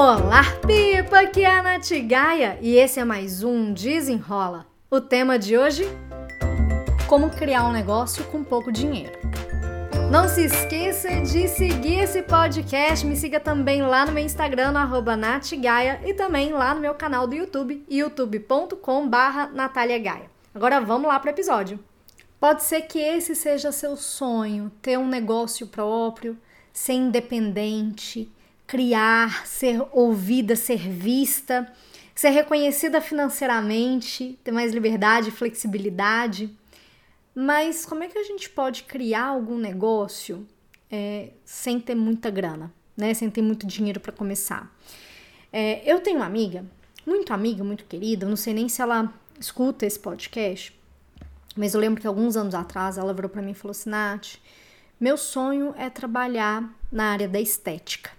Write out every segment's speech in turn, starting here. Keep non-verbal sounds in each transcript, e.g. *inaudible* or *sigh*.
Olá, Pipa! Aqui é a Nath Gaia e esse é mais um Desenrola. O tema de hoje: Como criar um negócio com pouco dinheiro. Não se esqueça de seguir esse podcast. Me siga também lá no meu Instagram, no natgaia, e também lá no meu canal do YouTube, youtube.com.br Natália Gaia. Agora vamos lá para o episódio. Pode ser que esse seja seu sonho, ter um negócio próprio, ser independente, criar, ser ouvida, ser vista, ser reconhecida financeiramente, ter mais liberdade, flexibilidade. Mas como é que a gente pode criar algum negócio é, sem ter muita grana, né? Sem ter muito dinheiro para começar? É, eu tenho uma amiga, muito amiga, muito querida, não sei nem se ela escuta esse podcast, mas eu lembro que alguns anos atrás ela virou para mim e falou assim: Nath, meu sonho é trabalhar na área da estética.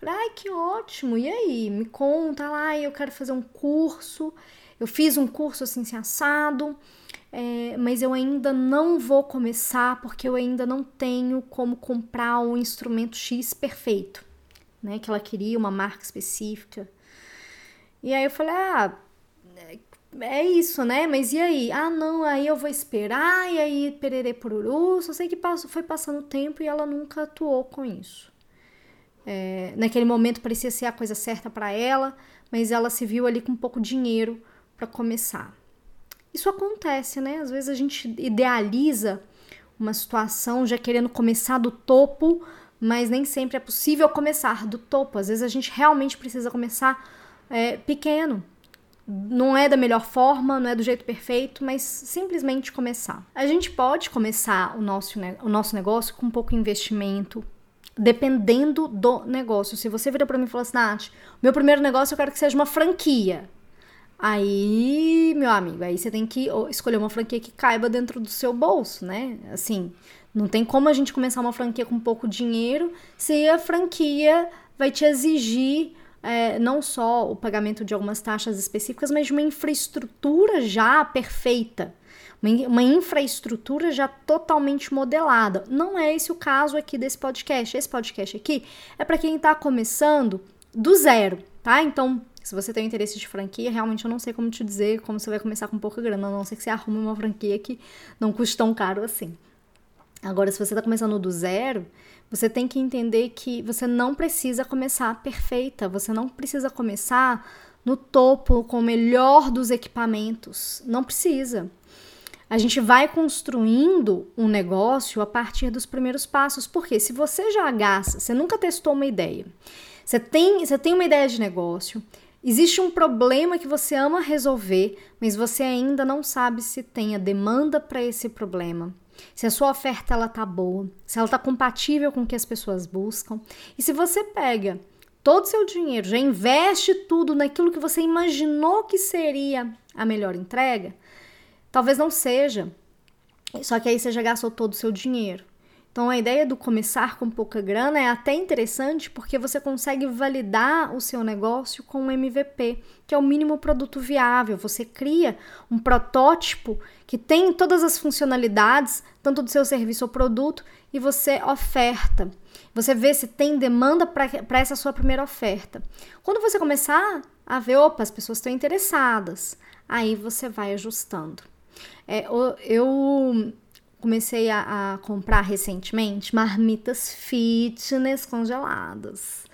Falei, ai, que ótimo! E aí? Me conta lá, eu quero fazer um curso. Eu fiz um curso assim, assim assado é, mas eu ainda não vou começar porque eu ainda não tenho como comprar um instrumento X perfeito, né? Que ela queria uma marca específica. E aí eu falei, ah, é isso, né? Mas e aí? Ah, não, aí eu vou esperar, e aí pererê poruru. Só sei que passou, foi passando o tempo e ela nunca atuou com isso. É, naquele momento parecia ser a coisa certa para ela, mas ela se viu ali com pouco dinheiro para começar. Isso acontece, né? Às vezes a gente idealiza uma situação já querendo começar do topo, mas nem sempre é possível começar do topo. Às vezes a gente realmente precisa começar é, pequeno. Não é da melhor forma, não é do jeito perfeito, mas simplesmente começar. A gente pode começar o nosso, o nosso negócio com pouco investimento, dependendo do negócio. Se você vira para mim e falar assim, Nath, meu primeiro negócio eu quero que seja uma franquia. Aí, meu amigo, aí você tem que escolher uma franquia que caiba dentro do seu bolso, né? Assim, não tem como a gente começar uma franquia com pouco dinheiro se a franquia vai te exigir é, não só o pagamento de algumas taxas específicas, mas de uma infraestrutura já perfeita. Uma, infraestrutura já totalmente modelada. Não é esse o caso aqui desse podcast. Esse podcast aqui é para quem está começando do zero, tá? Então, se você tem interesse de franquia, realmente eu não sei como te dizer como você vai começar com pouca grana, a não ser que você arrume uma franquia que não custe tão caro assim. Agora, se você está começando do zero, você tem que entender que você não precisa começar perfeita, você não precisa começar no topo com o melhor dos equipamentos. Não precisa. A gente vai construindo um negócio a partir dos primeiros passos, porque se você já gasta, você nunca testou uma ideia, você tem, você tem uma ideia de negócio, Existe um problema que você ama resolver, mas você ainda não sabe se tem a demanda para esse problema. Se a sua oferta ela tá boa, se ela tá compatível com o que as pessoas buscam. E se você pega todo o seu dinheiro, já investe tudo naquilo que você imaginou que seria a melhor entrega, talvez não seja. Só que aí você já gastou todo o seu dinheiro. Então, a ideia do começar com pouca grana é até interessante porque você consegue validar o seu negócio com um MVP, que é o mínimo produto viável. Você cria um protótipo que tem todas as funcionalidades, tanto do seu serviço ou produto, e você oferta. Você vê se tem demanda para essa sua primeira oferta. Quando você começar a ver, opa, as pessoas estão interessadas, aí você vai ajustando. É, eu comecei a, a, comprar recentemente marmitas fitness congeladas.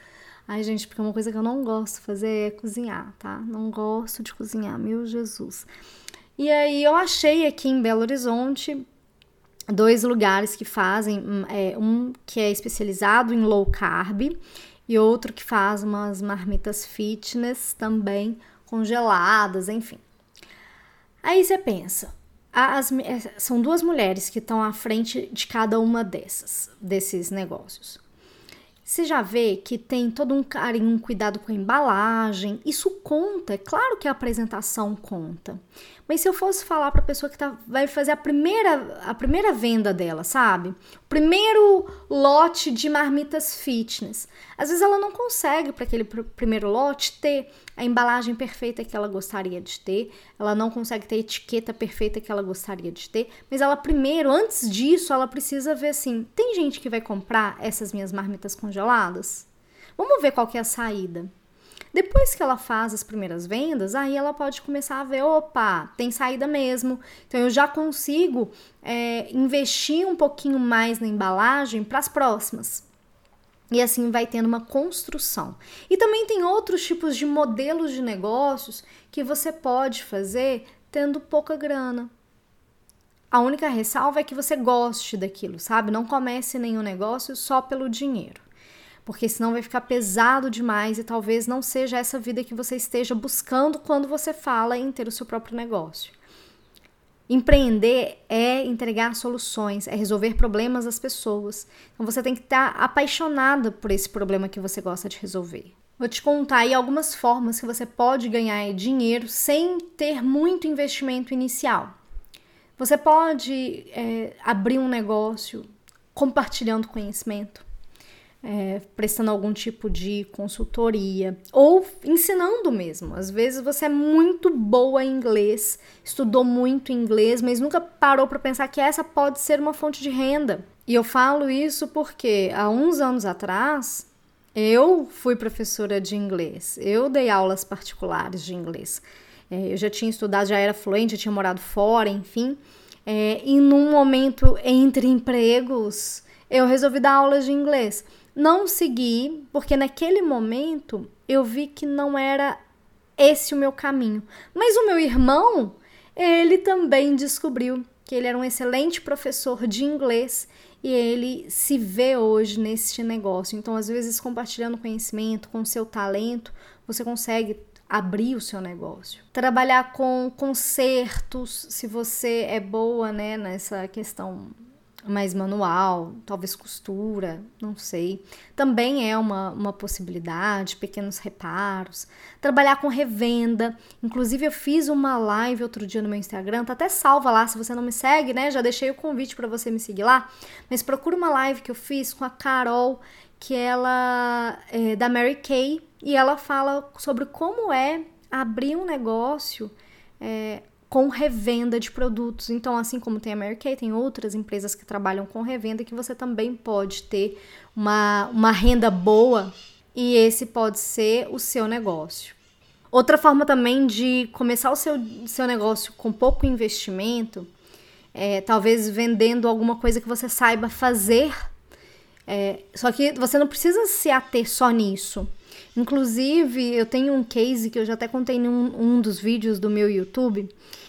Ai, gente, porque uma coisa que eu não gosto de fazer é cozinhar, tá? Não gosto de cozinhar, meu Jesus. E aí eu achei aqui em Belo Horizonte dois lugares que fazem, hum, é, um que é especializado em low carb e outro que faz umas marmitas fitness também congeladas, enfim. Aí você pensa, as, eh, são duas mulheres que estão à frente de cada uma dessas, desses negócios. Você já vê que tem todo um carinho, um cuidado com a embalagem. Isso conta, é claro que a apresentação conta. Mas se eu fosse falar para a pessoa que tá, vai fazer a primeira, a primeira venda dela, sabe? Primeiro lote de marmitas fitness. Às vezes ela não consegue para aquele pr primeiro lote ter a embalagem perfeita que ela gostaria de ter, ela não consegue ter a etiqueta perfeita que ela gostaria de ter, mas ela primeiro, antes disso, ela precisa ver assim: tem gente que vai comprar essas minhas marmitas congeladas? Vamos ver qual que é a saída. Depois que ela faz as primeiras vendas, aí ela pode começar a ver: opa, tem saída mesmo. Então eu já consigo é, investir um pouquinho mais na embalagem para as próximas. E assim vai tendo uma construção. E também tem outros tipos de modelos de negócios que você pode fazer tendo pouca grana. A única ressalva é que você goste daquilo, sabe? Não comece nenhum negócio só pelo dinheiro porque senão vai ficar pesado demais e talvez não seja essa vida que você esteja buscando quando você fala em ter o seu próprio negócio. Empreender é entregar soluções, é resolver problemas das pessoas. Então você tem que estar apaixonada por esse problema que você gosta de resolver. Vou te contar aí algumas formas que você pode ganhar dinheiro sem ter muito investimento inicial. Você pode é, abrir um negócio compartilhando conhecimento é, prestando algum tipo de consultoria ou ensinando mesmo. Às vezes você é muito boa em inglês, estudou muito inglês, mas nunca parou para pensar que essa pode ser uma fonte de renda. E eu falo isso porque há uns anos atrás eu fui professora de inglês, eu dei aulas particulares de inglês. É, eu já tinha estudado, já era fluente, já tinha morado fora, enfim. É, e num momento entre empregos, eu resolvi dar aulas de inglês. Não segui, porque naquele momento eu vi que não era esse o meu caminho. Mas o meu irmão, ele também descobriu que ele era um excelente professor de inglês e ele se vê hoje neste negócio. Então, às vezes, compartilhando conhecimento, com seu talento, você consegue abrir o seu negócio. Trabalhar com concertos, se você é boa, né, nessa questão mais manual, talvez costura, não sei. Também é uma, uma possibilidade, pequenos reparos. Trabalhar com revenda. Inclusive, eu fiz uma live outro dia no meu Instagram, tá até salva lá, se você não me segue, né? Já deixei o convite para você me seguir lá. Mas procura uma live que eu fiz com a Carol, que ela é da Mary Kay, e ela fala sobre como é abrir um negócio. É, com revenda de produtos. Então, assim como tem a Mary Kay, tem outras empresas que trabalham com revenda que você também pode ter uma, uma renda boa e esse pode ser o seu negócio. Outra forma também de começar o seu, seu negócio com pouco investimento é talvez vendendo alguma coisa que você saiba fazer. É, só que você não precisa se ater só nisso. Inclusive, eu tenho um case que eu já até contei em um, dos vídeos do meu YouTube,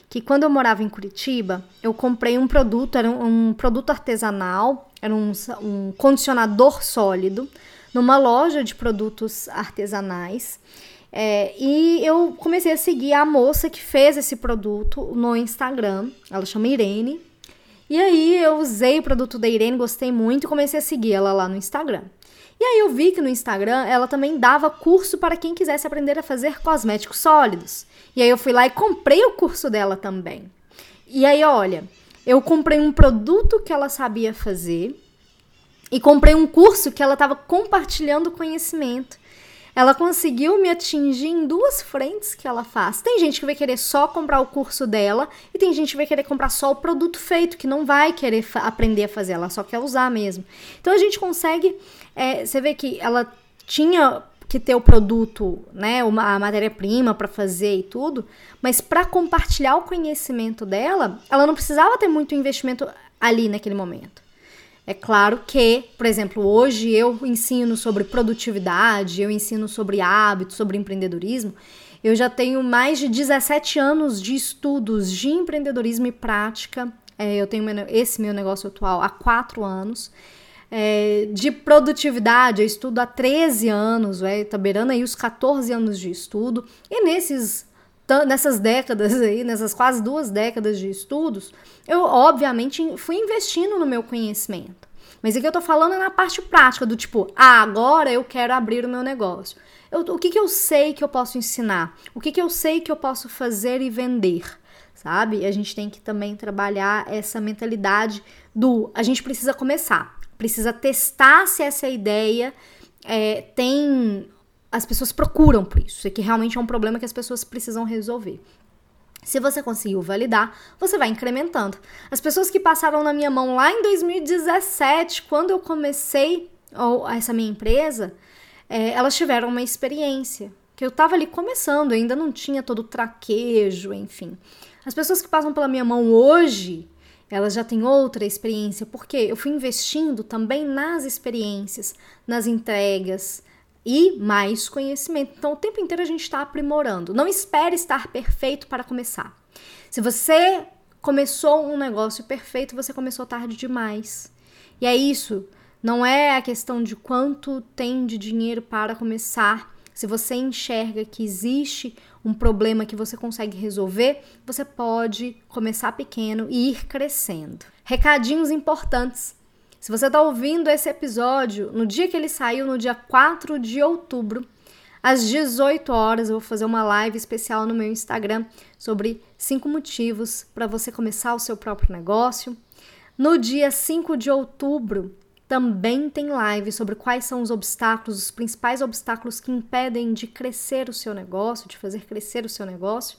que quando eu morava em Curitiba, eu comprei um produto, era um, um produto artesanal, era um, um condicionador sólido, numa loja de produtos artesanais. É, e eu comecei a seguir a moça que fez esse produto no Instagram. Ela chama Irene. E aí eu usei o produto da Irene, gostei muito e comecei a seguir ela lá no Instagram. E aí eu vi que no Instagram ela também dava curso para quem quisesse aprender a fazer cosméticos sólidos. E aí eu fui lá e comprei o curso dela também. E aí, olha, eu comprei um produto que ela sabia fazer e comprei um curso que ela estava compartilhando conhecimento. Ela conseguiu me atingir em duas frentes que ela faz. Tem gente que vai querer só comprar o curso dela e tem gente que vai querer comprar só o produto feito, que não vai querer aprender a fazer, ela só quer usar mesmo. Então a gente consegue é, você vê que ela tinha que ter o produto, né, uma, a matéria-prima para fazer e tudo, mas para compartilhar o conhecimento dela, ela não precisava ter muito investimento ali naquele momento. É claro que, por exemplo, hoje eu ensino sobre produtividade, eu ensino sobre hábitos, sobre empreendedorismo. Eu já tenho mais de 17 anos de estudos de empreendedorismo e prática. É, eu tenho esse meu negócio atual há quatro anos é, de produtividade, eu estudo há 13 anos, é, tá beirando aí os 14 anos de estudo, e nesses nessas décadas *laughs* aí, nessas quase duas décadas de estudos, eu obviamente fui investindo no meu conhecimento. Mas aqui eu tô falando é na parte prática, do tipo, ah, agora eu quero abrir o meu negócio. Eu, o que, que eu sei que eu posso ensinar? O que, que eu sei que eu posso fazer e vender? Sabe? A gente tem que também trabalhar essa mentalidade do a gente precisa começar precisa testar se essa ideia é, tem. As pessoas procuram por isso, e que realmente é um problema que as pessoas precisam resolver. Se você conseguiu validar, você vai incrementando. As pessoas que passaram na minha mão lá em 2017, quando eu comecei essa minha empresa, é, elas tiveram uma experiência. que eu estava ali começando, ainda não tinha todo o traquejo, enfim. As pessoas que passam pela minha mão hoje, elas já têm outra experiência, porque eu fui investindo também nas experiências, nas entregas e mais conhecimento. Então, o tempo inteiro a gente está aprimorando. Não espere estar perfeito para começar. Se você começou um negócio perfeito, você começou tarde demais. E é isso. Não é a questão de quanto tem de dinheiro para começar. Se você enxerga que existe um problema que você consegue resolver, você pode começar pequeno e ir crescendo. Recadinhos importantes. Se você está ouvindo esse episódio no dia que ele saiu, no dia 4 de outubro, às 18 horas, eu vou fazer uma live especial no meu Instagram sobre cinco motivos para você começar o seu próprio negócio. No dia 5 de outubro, também tem live sobre quais são os obstáculos, os principais obstáculos que impedem de crescer o seu negócio, de fazer crescer o seu negócio.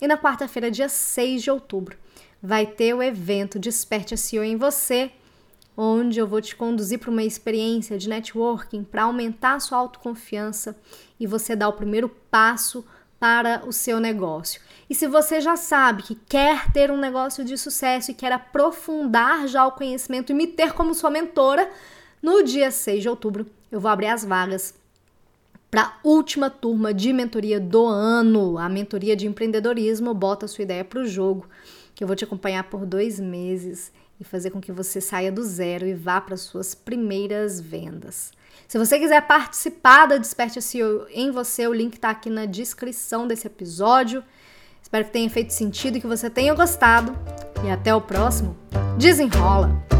E na quarta-feira, dia 6 de outubro, vai ter o evento Desperte a CEO em você, onde eu vou te conduzir para uma experiência de networking para aumentar a sua autoconfiança e você dar o primeiro passo para o seu negócio. E se você já sabe que quer ter um negócio de sucesso e quer aprofundar já o conhecimento e me ter como sua mentora, no dia 6 de outubro eu vou abrir as vagas para a última turma de mentoria do ano, a mentoria de empreendedorismo. Bota a sua ideia para o jogo, que eu vou te acompanhar por dois meses e fazer com que você saia do zero e vá para suas primeiras vendas. Se você quiser participar da Desperte SEO em você, o link está aqui na descrição desse episódio. Espero que tenha feito sentido e que você tenha gostado. E até o próximo. Desenrola!